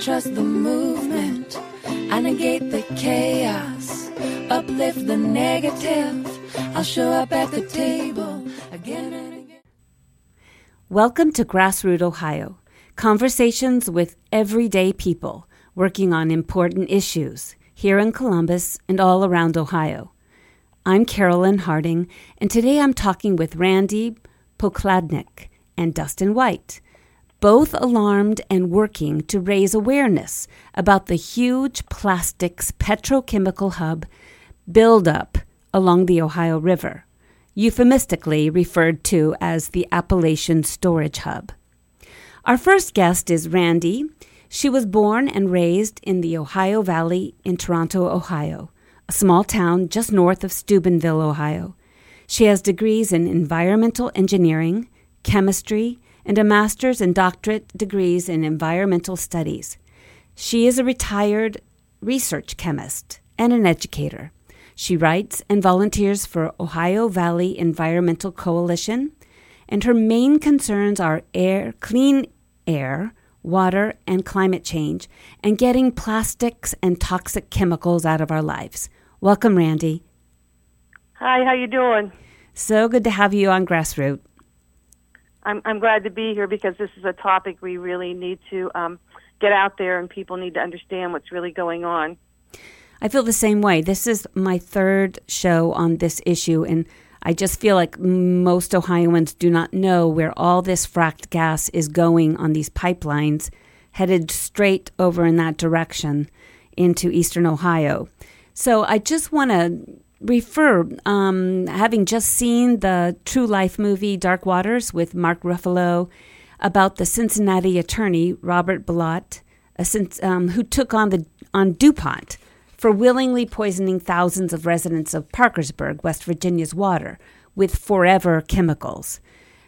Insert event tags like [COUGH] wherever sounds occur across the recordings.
trust the movement. I negate the chaos, uplift the negative. I'll show up at the table again and again. Welcome to Grassroot Ohio, conversations with everyday people working on important issues here in Columbus and all around Ohio. I'm Carolyn Harding, and today I'm talking with Randi Pokladnik and Dustin White, both alarmed and working to raise awareness about the huge plastics petrochemical hub buildup along the Ohio River, euphemistically referred to as the Appalachian Storage Hub. Our first guest is Randi. She was born and raised in the Ohio Valley in Toronto, Ohio a small town just north of Steubenville, Ohio. She has degrees in environmental engineering, chemistry, and a master's and doctorate degrees in environmental studies. She is a retired research chemist and an educator. She writes and volunteers for Ohio Valley Environmental Coalition, and her main concerns are air, clean air, water, and climate change, and getting plastics and toxic chemicals out of our lives. Welcome, Randi. Hi, how you doing? So good to have you on Grassroot. I'm I'm glad to be here because this is a topic we really need to um, get out there, and people need to understand what's really going on. I feel the same way. This is my third show on this issue, and I just feel like most Ohioans do not know where all this fracked gas is going on these pipelines headed straight over in that direction into eastern Ohio. So I just want to refer, um, having just seen the true life movie Dark Waters with Mark Ruffalo about the Cincinnati attorney Robert Bilott, um, who took on the on DuPont for willingly poisoning thousands of residents of Parkersburg, West Virginia's water with forever chemicals.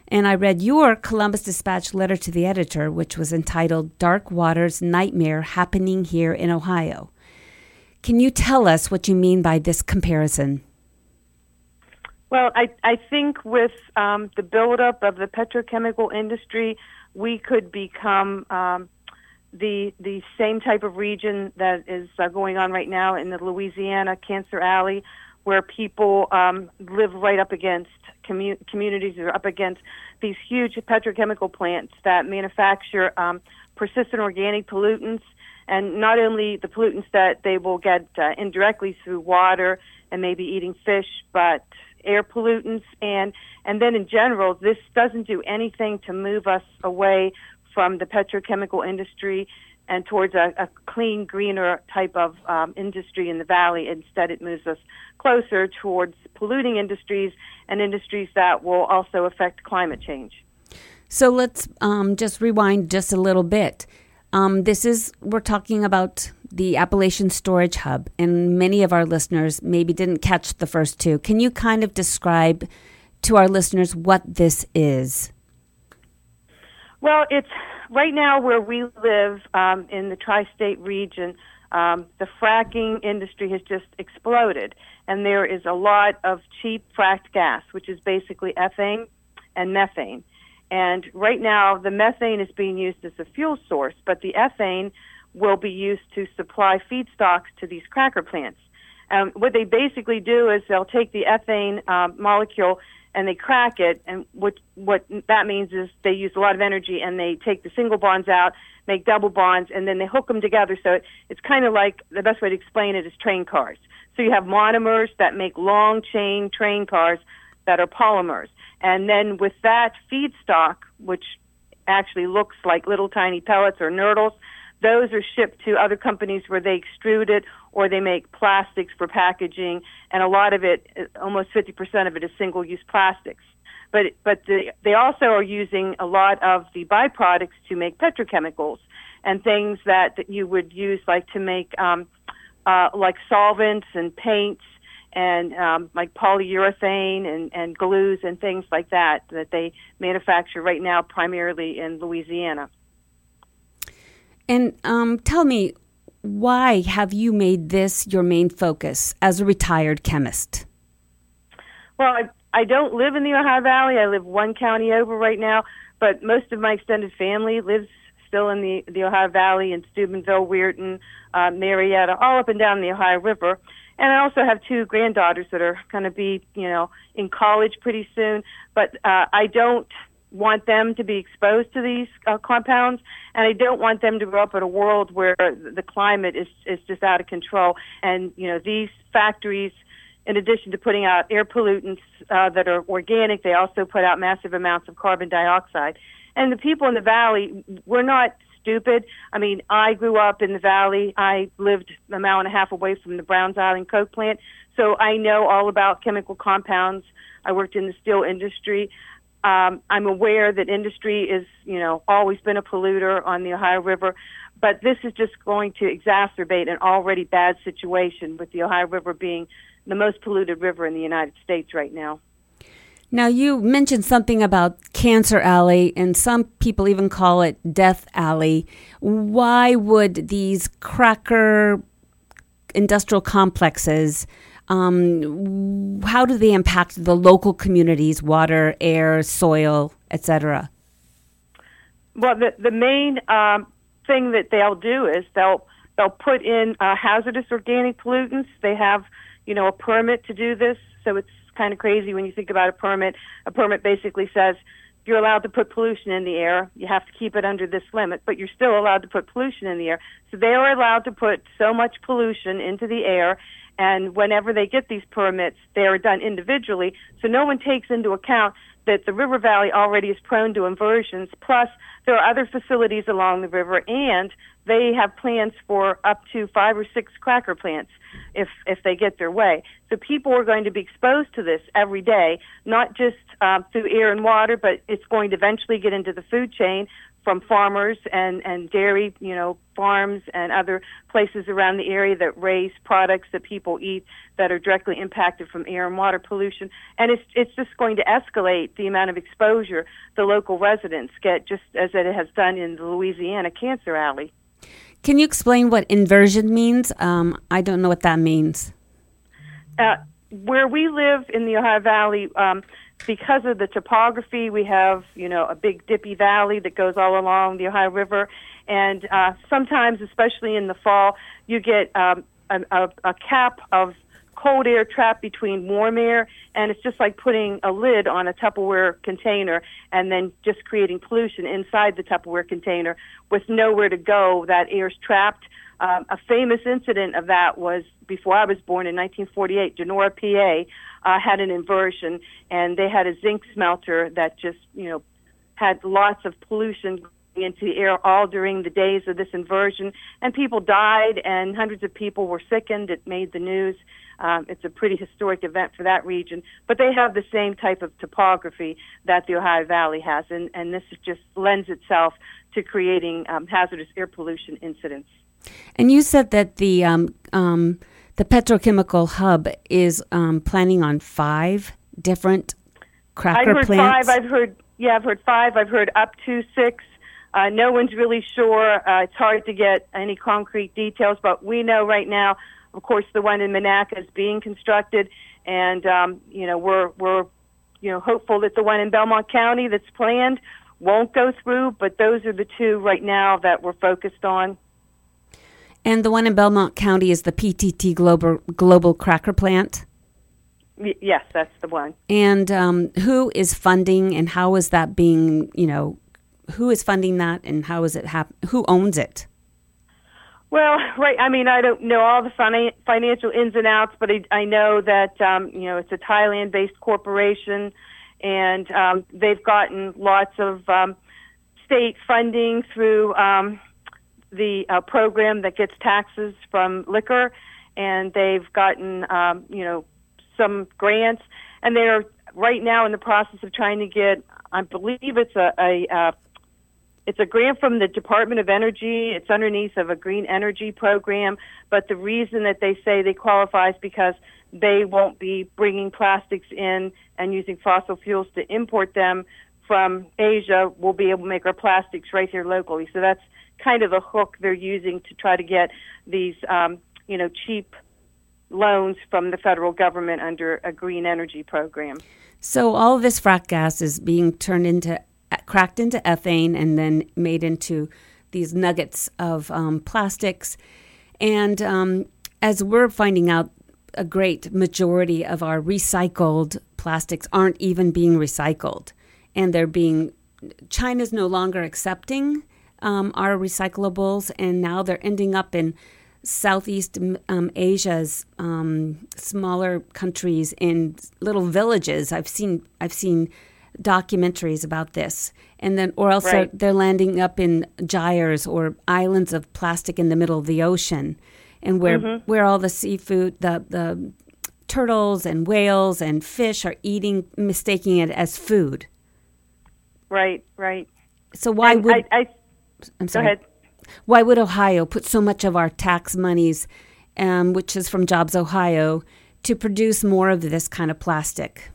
And I read your Columbus Dispatch letter to the editor, which was entitled Dark Waters Nightmare Happening Here in Ohio. Can you tell us what you mean by this comparison? Well, I, I think with um, the buildup of the petrochemical industry, we could become um, the the same type of region that is uh, going on right now in the Louisiana Cancer Alley, where people um, live right up against commu- communities are up against these huge petrochemical plants that manufacture um, persistent organic pollutants and not only the pollutants that they will get uh, indirectly through water and maybe eating fish, but air pollutants and and then in general, this doesn't do anything to move us away from the petrochemical industry and towards a, a clean, greener type of um, industry in the valley. Instead, it moves us closer towards polluting industries and industries that will also affect climate change. So let's um, just rewind just a little bit. Um, this is, we're talking about the Appalachian Storage Hub, and many of our listeners maybe didn't catch the first two. Can you kind of describe to our listeners what this is? Well, it's right now where we live um, in the tri state region. Um, the fracking industry has just exploded, and there is a lot of cheap fracked gas, which is basically ethane and methane. And right now, the methane is being used as a fuel source, but the ethane will be used to supply feedstocks to these cracker plants. Um, what they basically do is they'll take the ethane uh, molecule and they crack it, and what what that means is they use a lot of energy and they take the single bonds out, make double bonds, and then they hook them together. So it, it's kind of like the best way to explain it is train cars. So you have monomers that make long chain train cars that are polymers. And then with that feedstock, which actually looks like little tiny pellets or nurdles, those are shipped to other companies where they extrude it or they make plastics for packaging. And a lot of it, almost 50% of it is single use plastics. But, but the, they also are using a lot of the byproducts to make petrochemicals and things that, that you would use like to make um, uh, like solvents and paints and um, like polyurethane and, and glues and things like that that they manufacture right now primarily in Louisiana. And um, tell me, why have you made this your main focus as a retired chemist? Well, I, I don't live in the Ohio Valley. I live one county over right now, but most of my extended family lives still in the, the Ohio Valley in Steubenville, Weirton, uh, Marietta, all up and down the Ohio River. And I also have two granddaughters that are going to be, you know, in college pretty soon. But uh, I don't want them to be exposed to these uh, compounds, and I don't want them to grow up in a world where the climate is is just out of control. And you know, these factories, in addition to putting out air pollutants uh, that are organic, they also put out massive amounts of carbon dioxide. And the people in the valley, we're not stupid. I mean, I grew up in the valley. I lived a mile and a half away from the Browns Island Coke plant, so I know all about chemical compounds. I worked in the steel industry. Um, I'm aware that industry is, you know, always been a polluter on the Ohio River, but this is just going to exacerbate an already bad situation with the Ohio River being the most polluted river in the United States right now. Now, you mentioned something about Cancer Alley, and some people even call it Death Alley. Why would these cracker industrial complexes um, how do they impact the local communities, water, air, soil, etc.? Well, the the main um, thing that they'll do is they'll they'll put in uh, hazardous organic pollutants. They have you know a permit to do this, so it's kind of crazy when you think about a permit. A permit basically says you're allowed to put pollution in the air. You have to keep it under this limit, but you're still allowed to put pollution in the air. So they are allowed to put so much pollution into the air, and whenever they get these permits, they are done individually. So no one takes into account that the river valley already is prone to inversions. Plus, there are other facilities along the river, and they have plans for up to five or six cracker plants if if they get their way. So people are going to be exposed to this every day, not just um, through air and water, but it's going to eventually get into the food chain from farmers and and dairy, you know, farms and other places around the area that raise products that people eat that are directly impacted from air and water pollution. And it's it's just going to escalate the amount of exposure the local residents get, just as it has done in the Louisiana Cancer Alley. Can you explain what inversion means? Um, I don't know what that means. Uh, where we live in the Ohio Valley, um, because of the topography, we have you know a big dippy valley that goes all along the Ohio River, and uh, sometimes, especially in the fall, you get um, a, a, a cap of cold air trapped between warm air, and it's just like putting a lid on a Tupperware container and then just creating pollution inside the Tupperware container with nowhere to go. That air's trapped. Um, a famous incident of that was before I was born in 1948. Donora, PA, uh, had an inversion, and they had a zinc smelter that just, you know, had lots of pollution into the air all during the days of this inversion, and people died, and hundreds of people were sickened. It made the news. Um, it's a pretty historic event for that region, but they have the same type of topography that the Ohio Valley has, and, and this just lends itself to creating um, hazardous air pollution incidents. And you said that the um, um, the petrochemical hub is um, planning on five different cracker I've heard plants. five. I've heard yeah, I've heard five. I've heard up to six. Uh, no one's really sure. Uh, it's hard to get any concrete details, but we know right now, of course, the one in Monaca is being constructed, and um, you know we're we're you know hopeful that the one in Belmont County that's planned won't go through. But those are the two right now that we're focused on. And the one in Belmont County is the PTT Global Global Cracker Plant. Y- yes, that's the one. And um, who is funding, and how is that being? You know, who is funding that, and how is it hap- Who owns it? Well, [LAUGHS] right. I mean, I don't know all the fina- financial ins and outs, but I, I know that um, you know it's a Thailand-based corporation, and um, they've gotten lots of um, state funding through um, the uh, program that gets taxes from liquor, and they've gotten um, you know some grants, and they're right now in the process of trying to get. I believe it's a, a uh, it's a grant from the Department of Energy. It's underneath of a green energy program, but the reason that they say they qualify is because they won't be bringing plastics in and using fossil fuels to import them from Asia. We'll be able to make our plastics right here locally. So that's kind of a hook they're using to try to get these, um, you know, cheap loans from the federal government under a green energy program. So all this frack gas is being turned into cracked into ethane and then made into these nuggets of um, plastics. And um, as we're finding out, a great majority of our recycled plastics aren't even being recycled, and they're being China's no longer accepting um, our recyclables, and now they're ending up in Southeast um, Asia's um, smaller countries in little villages. I've seen I've seen documentaries about this, and then or else right. they're, they're, landing up in gyres or islands of plastic in the middle of the ocean, and where mm-hmm. where all the seafood, the the turtles and whales and fish are eating, mistaking it as food. Right, right. So why and would I, I, I'm sorry. Ahead. Why would Ohio put so much of our tax monies, um, which is from Jobs Ohio, to produce more of this kind of plastic?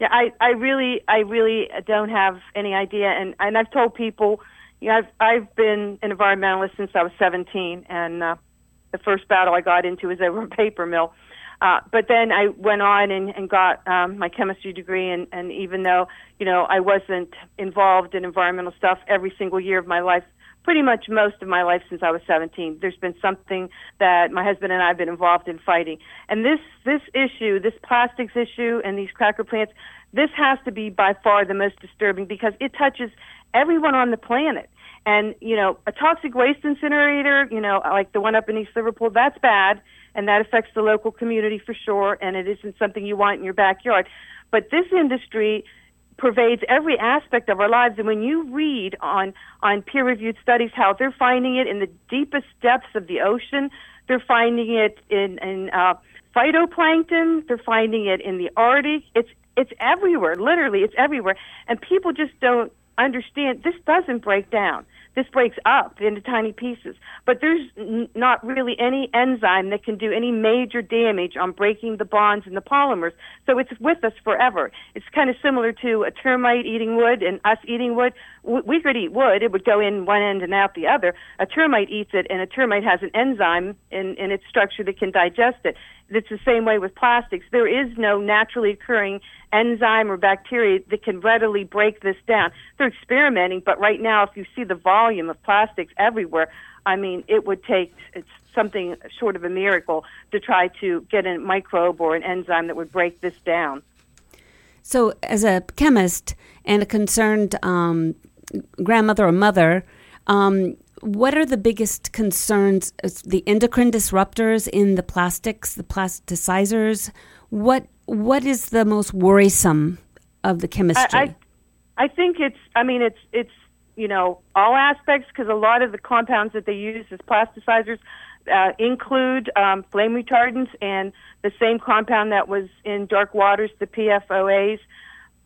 Yeah, I, I really, I really don't have any idea, and and I've told people, you know, I've I've been an environmentalist since I was 17, and uh, the first battle I got into was over a paper mill. Uh, but then I went on and, and got um, my chemistry degree, and, and even though you know I wasn't involved in environmental stuff every single year of my life, pretty much most of my life since I was 17. There's been something that my husband and I have been involved in fighting. And this this issue, this plastics issue and these cracker plants, this has to be by far the most disturbing because it touches everyone on the planet. And, you know, a toxic waste incinerator, you know, like the one up in East Liverpool, that's bad and that affects the local community for sure and it isn't something you want in your backyard. But this industry pervades every aspect of our lives. And when you read on, on peer reviewed studies how they're finding it in the deepest depths of the ocean, they're finding it in, in uh, phytoplankton, they're finding it in the Arctic. It's, it's everywhere, literally, it's everywhere. And people just don't understand this doesn't break down this breaks up into tiny pieces. But there's n- not really any enzyme that can do any major damage on breaking the bonds in the polymers. So it's with us forever. It's kind of similar to a termite eating wood and us eating wood. We could eat wood. It would go in one end and out the other. A termite eats it, and a termite has an enzyme in, in its structure that can digest it. It's the same way with plastics. There is no naturally occurring enzyme or bacteria that can readily break this down. They're experimenting, but right now, if you see the volume of plastics everywhere, I mean, it would take it's something short of a miracle to try to get a microbe or an enzyme that would break this down. So, as a chemist and a concerned um, grandmother or mother, um, what are the biggest concerns? The endocrine disruptors in the plastics, the plasticizers. What what is the most worrisome of the chemistry? I, I, I think it's. I mean, it's it's you know all aspects because a lot of the compounds that they use as plasticizers uh, include um, flame retardants and the same compound that was in dark waters, the PFOAs.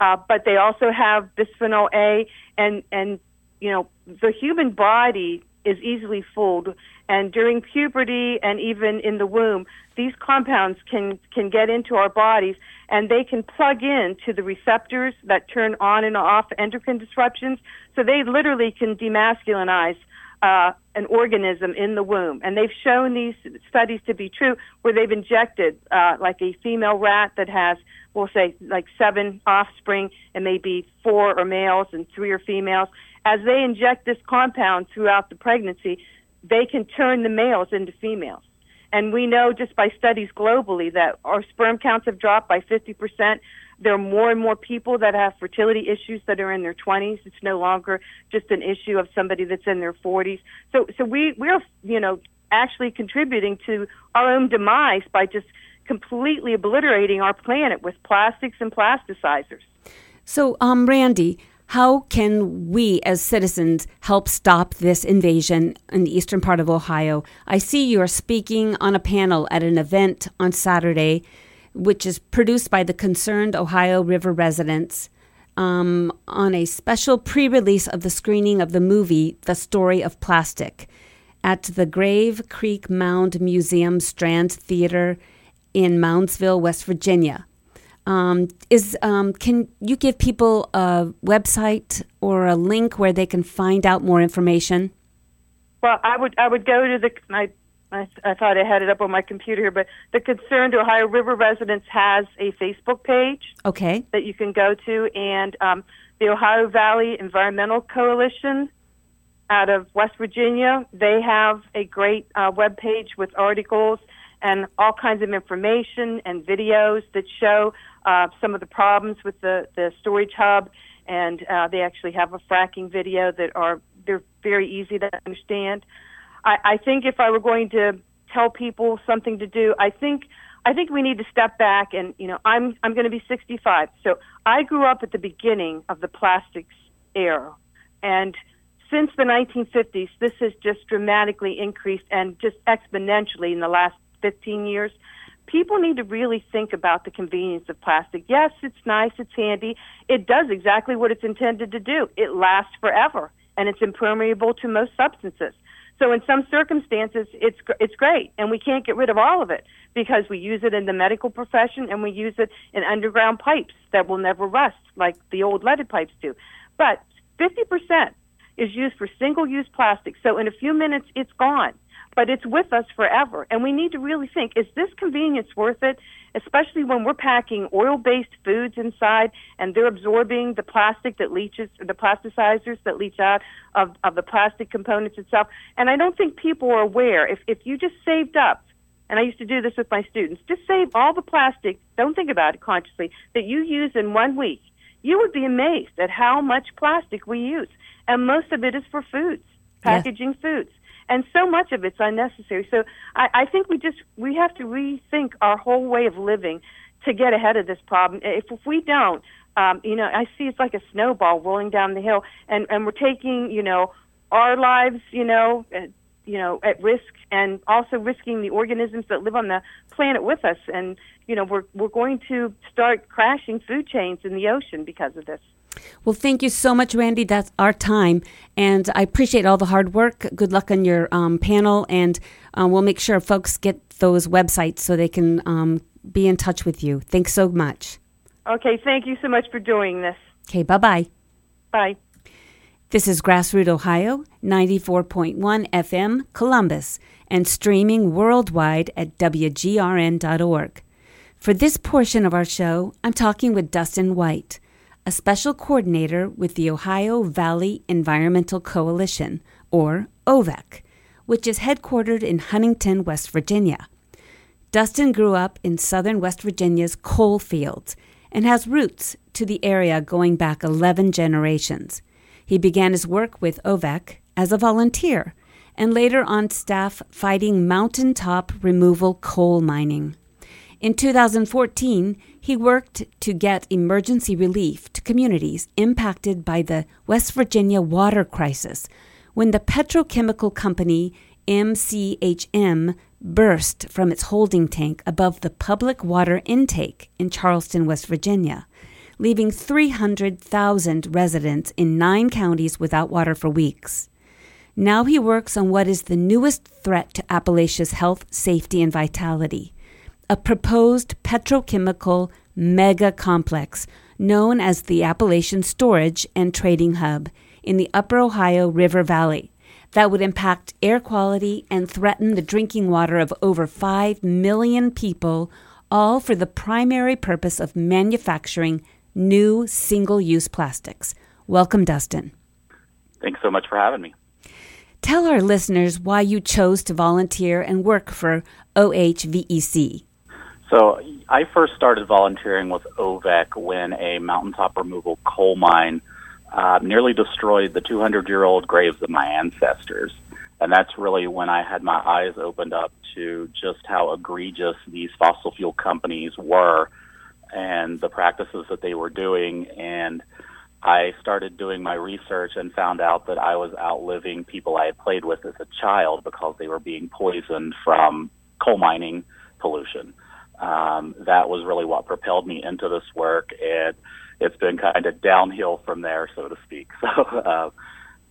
Uh, but they also have bisphenol A and and you know, the human body is easily fooled. And during puberty and even in the womb these compounds can can get into our bodies and they can plug in to the receptors that turn on and off endocrine disruptions. So they literally can demasculinize uh, an organism in the womb. And they've shown these studies to be true where they've injected uh, like a female rat that has we'll say like seven offspring. And maybe four are males and three are females as they inject this compound throughout the pregnancy, they can turn the males into females. And we know just by studies globally that our sperm counts have dropped by 50%. There are more and more people that have fertility issues that are in their 20s. It's no longer just an issue of somebody that's in their 40s. So, so we, we're, you know, actually contributing to our own demise by just completely obliterating our planet with plastics and plasticizers. So, um, Randi, how can we as citizens help stop this invasion in the eastern part of Ohio? I see you are speaking on a panel at an event on Saturday, which is produced by the Concerned Ohio River Residents. Um, on a special pre release of the screening of the movie The Story of Plastic at the Grave Creek Mound Museum Strand Theater in Moundsville, West Virginia. Um, is um, can you give people a website or a link where they can find out more information? Well, I would I would go to the I, I, I thought I had it up on my computer here, but the Concerned Ohio River Residents has a Facebook page. Okay. That you can go to, and um, the Ohio Valley Environmental Coalition out of West Virginia. They have a great uh, web page with articles and all kinds of information and videos that show uh, some of the problems with the, the storage hub. And uh, they actually have a fracking video that are they're very easy to understand. I, I think if I were going to tell people something to do, I think I think we need to step back and you know I'm I'm going to be 65, so I grew up at the beginning of the plastics era, and since the 1950s, this has just dramatically increased and just exponentially in the last 15 years. People need to really think about the convenience of plastic. Yes, it's nice, it's handy. It does exactly what it's intended to do. It lasts forever and it's impermeable to most substances. So in some circumstances, it's it's great, and we can't get rid of all of it because we use it in the medical profession and we use it in underground pipes that will never rust like the old leaded pipes do. But 50% is used for single-use plastic. So in a few minutes, it's gone but it's with us forever. And we need to really think, is this convenience worth it? Especially when we're packing oil-based foods inside and they're absorbing the plastic that leaches, the plasticizers that leach out of, of the plastic components itself. And I don't think people are aware. If, if you just saved up, and I used to do this with my students, just save all the plastic, don't think about it consciously, that you use in one week. You would be amazed at how much plastic we use. And most of it is for foods, packaging yeah. foods and so much of it's unnecessary. So I, I think we just we have to rethink our whole way of living to get ahead of this problem. If, if we don't, um, you know, I see it's like a snowball rolling down the hill, and and we're taking you know our lives, you know. Uh, you know, at risk, and also risking the organisms that live on the planet with us. And you know, we're we're going to start crashing food chains in the ocean because of this. Well, thank you so much, Randi. That's our time. And I appreciate all the hard work. Good luck on your um, panel. And uh, we'll make sure folks get those websites so they can um, be in touch with you. Thanks so much. Okay. Thank you so much for doing this. Okay. Bye bye. Bye. This is Grassroot Ohio, 94.1 FM, Columbus, and streaming worldwide at WGRN.org. For this portion of our show, I'm talking with Dustin White a special coordinator with the Ohio Valley Environmental Coalition, or OVEC, which is headquartered in Huntington, West Virginia. Dustin grew up in southern West Virginia's coal fields and has roots to the area going back 11 generations. He began his work with OVEC as a volunteer and later on staff fighting mountaintop removal coal mining. In 2014, he worked to get emergency relief to communities impacted by the West Virginia water crisis when the petrochemical company MCHM burst from its holding tank above the public water intake in Charleston, West Virginia, leaving 300,000 residents in nine counties without water for weeks. Now he works on what is the newest threat to Appalachia's health, safety, and vitality a proposed petrochemical mega complex known as the Appalachian Storage and Trading Hub in the Upper Ohio River Valley that would impact air quality and threaten the drinking water of over 5 million people, all for the primary purpose of manufacturing new single use plastics. Welcome, Dustin. Thanks so much for having me. Tell our listeners why you chose to volunteer and work for OVEC. So I first started volunteering with OVEC when a mountaintop removal coal mine uh, nearly destroyed the 200 year old graves of my ancestors. And that's really when I had my eyes opened up to just how egregious these fossil fuel companies were and the practices that they were doing. And I started doing my research and found out that I was outliving people I had played with as a child because they were being poisoned from coal mining pollution um, that was really what propelled me into this work, and it's been kind of downhill from there, so to speak. [LAUGHS] So uh,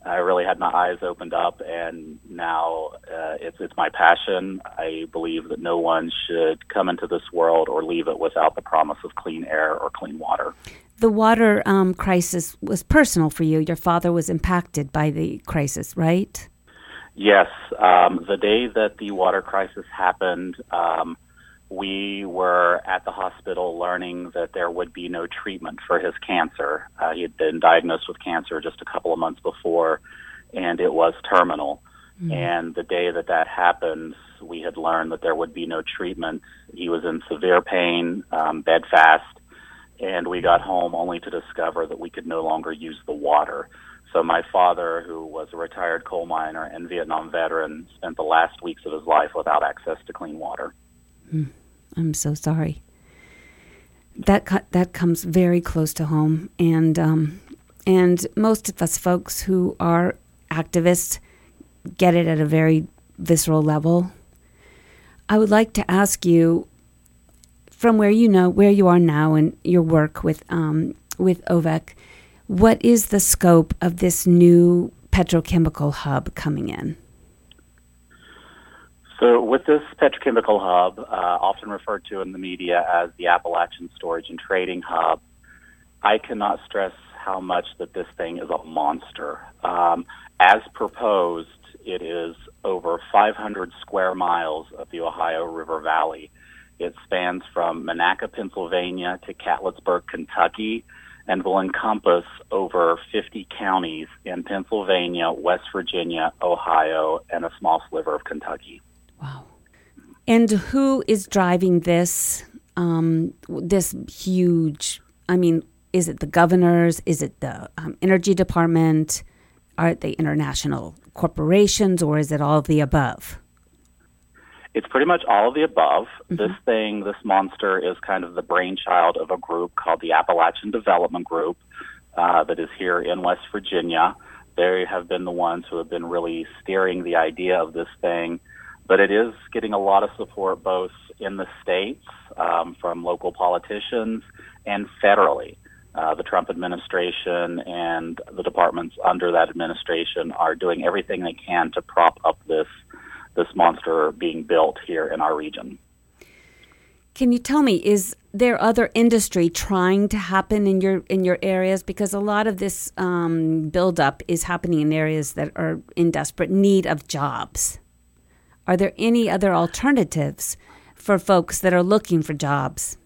I really had my eyes opened up, and now uh, it's it's my passion. I believe that no one should come into this world or leave it without the promise of clean air or clean water. The water um, crisis was personal for you. Your father was impacted by the crisis, right? Yes. Um, the day that the water crisis happened. Um, we were at the hospital learning that there would be no treatment for his cancer. Uh, he had been diagnosed with cancer just a couple of months before, and it was terminal. Mm-hmm. And the day that that happened, we had learned that there would be no treatment. He was in severe pain, um, bedfast, and we got home only to discover that we could no longer use the water. So my father, who was a retired coal miner and Vietnam veteran, spent the last weeks of his life without access to clean water. Mm, I'm so sorry. That that comes very close to home, and um, and most of us folks who are activists get it at a very visceral level. I would like to ask you, from where you know where you are now and your work with um, with OVEC, what is the scope of this new petrochemical hub coming in? So, with this petrochemical hub, uh, often referred to in the media as the Appalachian Storage and Trading Hub, I cannot stress how much that this thing is a monster. Um, as proposed, it is over 500 square miles of the Ohio River Valley. It spans from Monaca, Pennsylvania to Catlettsburg, Kentucky, and will encompass over 50 counties in Pennsylvania, West Virginia, Ohio, and a small sliver of Kentucky. Wow. And who is driving this um, this huge? I mean, is it the governors? Is it the um, energy department? Are they international corporations, or is it all of the above? It's pretty much all of the above. Mm-hmm. This thing, this monster, is kind of the brainchild of a group called the Appalachian Development Group uh, that is here in West Virginia. They have been the ones who have been really steering the idea of this thing, but it is getting a lot of support both in the states um, from local politicians and federally. Uh, the Trump administration and the departments under that administration are doing everything they can to prop up this this monster being built here in our region. Can you tell me is there other industry trying to happen in your in your areas because a lot of this um, buildup is happening in areas that are in desperate need of jobs. Are there any other alternatives for folks that are looking for jobs?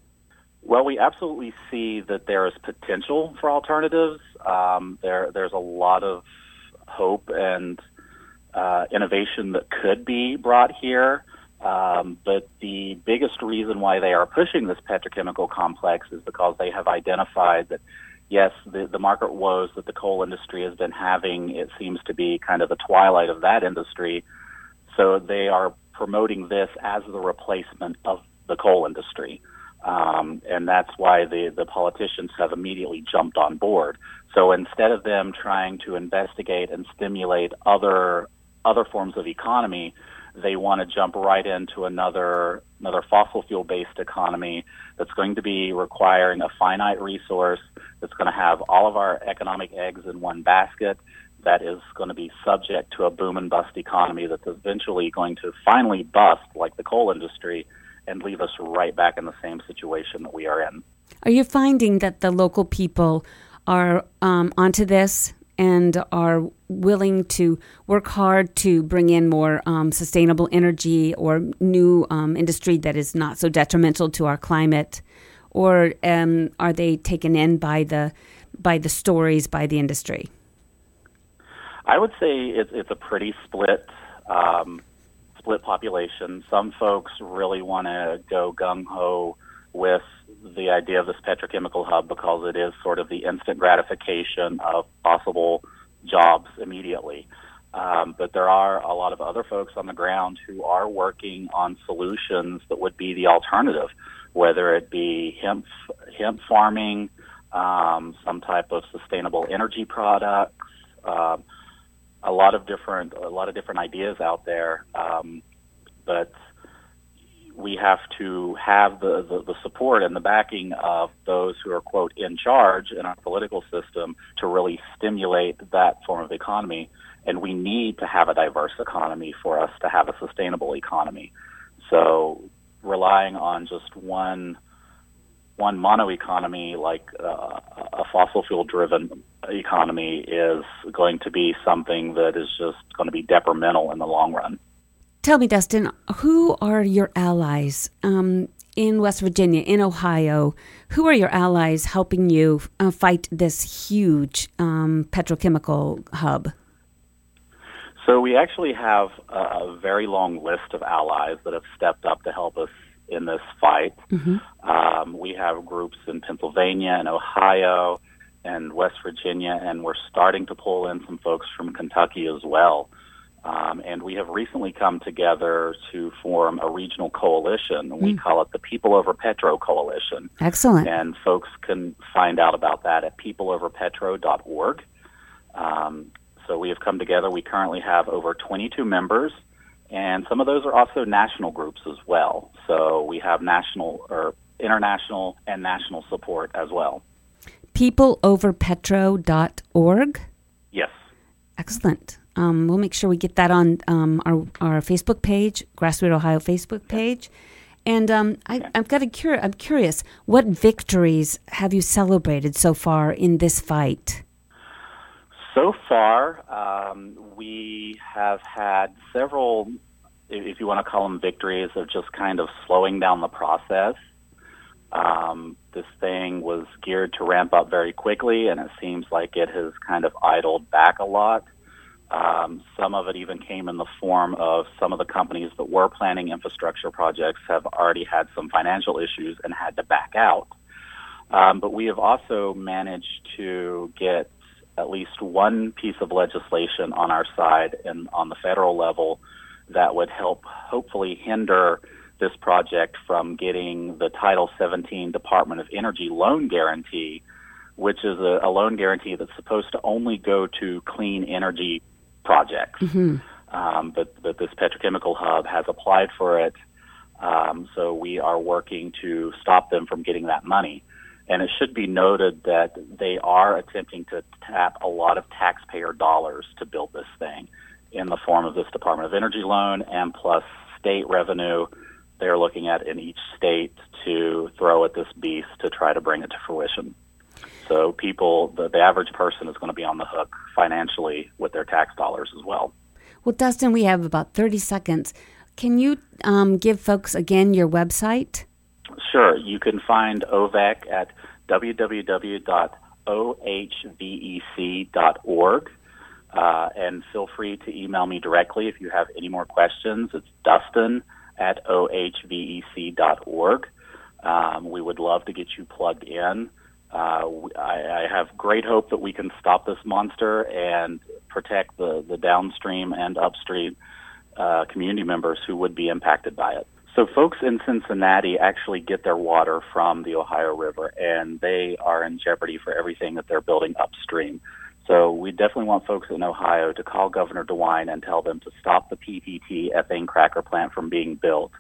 Well, we absolutely see that there is potential for alternatives. Um, there, there's a lot of hope and uh, innovation that could be brought here. Um, but the biggest reason why they are pushing this petrochemical complex is because they have identified that, yes, the, the market woes that the coal industry has been having, it seems to be kind of the twilight of that industry. So they are promoting this as the replacement of the coal industry. Um, and that's why the, the politicians have immediately jumped on board. So instead of them trying to investigate and stimulate other other forms of economy, they want to jump right into another another fossil fuel based economy that's going to be requiring a finite resource that's going to have all of our economic eggs in one basket that is going to be subject to a boom and bust economy that's eventually going to finally bust like the coal industry and leave us right back in the same situation that we are in. Are you finding that the local people are um, onto this and are willing to work hard to bring in more um, sustainable energy or new um, industry that is not so detrimental to our climate, or um, are they taken in by the by the stories by the industry? I would say it's, it's a pretty split um, split population. Some folks really want to go gung ho with the idea of this petrochemical hub because it is sort of the instant gratification of possible jobs immediately. Um, but there are a lot of other folks on the ground who are working on solutions that would be the alternative, whether it be hemp hemp farming, um, some type of sustainable energy products, um, a lot of different a lot of different ideas out there. Um, but we have to have the, the, the, support and the backing of those who are, quote, in charge in our political system to really stimulate that form of economy. And we need to have a diverse economy for us to have a sustainable economy. So relying on just one one mono economy like uh, a fossil fuel driven economy is going to be something that is just going to be detrimental in the long run. Tell me, Dustin, who are your allies um, in West Virginia, in Ohio? Who are your allies helping you uh, fight this huge um, petrochemical hub? So we actually have a, a very long list of allies that have stepped up to help us in this fight. Mm-hmm. Um, we have groups in Pennsylvania and Ohio and West Virginia, and we're starting to pull in some folks from Kentucky as well. Um, and we have recently come together to form a regional coalition. Mm. We call it the People Over Petro Coalition. Excellent. And folks can find out about that at peopleoverpetro.org. Um, so we have come together. We currently have over 22 members, and some of those are also national groups as well. So we have national or international and national support as well. Peopleoverpetro.org? Yes. Excellent. Um, we'll make sure we get that on um, our, our Facebook page, Grassroot Ohio Facebook page. And um, I, am kind of cur- I'm curious, what victories have you celebrated so far in this fight? So far, um, we have had several, if you want to call them victories, of just kind of slowing down the process. Um, this thing was geared to ramp up very quickly, and it seems like it has kind of idled back a lot. Um, some of it even came in the form of some of the companies that were planning infrastructure projects have already had some financial issues and had to back out. Um, but we have also managed to get at least one piece of legislation on our side and on the federal level that would help hopefully hinder this project from getting the Title 17 Department of Energy loan guarantee, which is a, a loan guarantee that's supposed to only go to clean energy projects. Mm-hmm. Um, but, but this petrochemical hub has applied for it, um, so we are working to stop them from getting that money. And it should be noted that they are attempting to tap a lot of taxpayer dollars to build this thing in the form of this Department of Energy loan and plus state revenue they're looking at in each state to throw at this beast to try to bring it to fruition. So people, the, the average person is going to be on the hook financially with their tax dollars as well. Well, Dustin, we have about 30 seconds. Can you um, give folks again your website? Sure. You can find OVEC at www.ohvec.org. Uh, and feel free to email me directly if you have any more questions. It's Dustin at ohvec.org. Um, we would love to get you plugged in. Uh, I, I have great hope that we can stop this monster and protect the, the downstream and upstream uh, community members who would be impacted by it. So, folks in Cincinnati actually get their water from the Ohio River, and they are in jeopardy for everything that they're building upstream. So, we definitely want folks in Ohio to call Governor DeWine and tell them to stop the PPT ethane cracker plant from being built.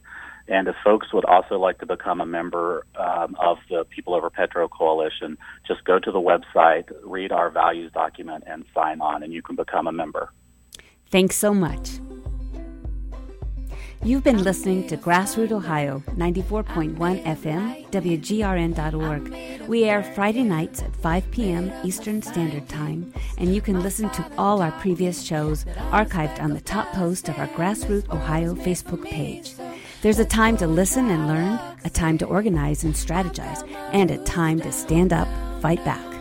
And if folks would also like to become a member um, of the People Over Petro Coalition, just go to the website, read our values document, and sign on, and you can become a member. Thanks so much. You've been listening to Grassroot Ohio, 94.1 FM, WGRN.org. We air Friday nights at 5 p.m. Eastern Standard Time, and you can listen to all our previous shows archived on the top post of our Grassroot Ohio Facebook page. There's a time to listen and learn, a time to organize and strategize, and a time to stand up, fight back.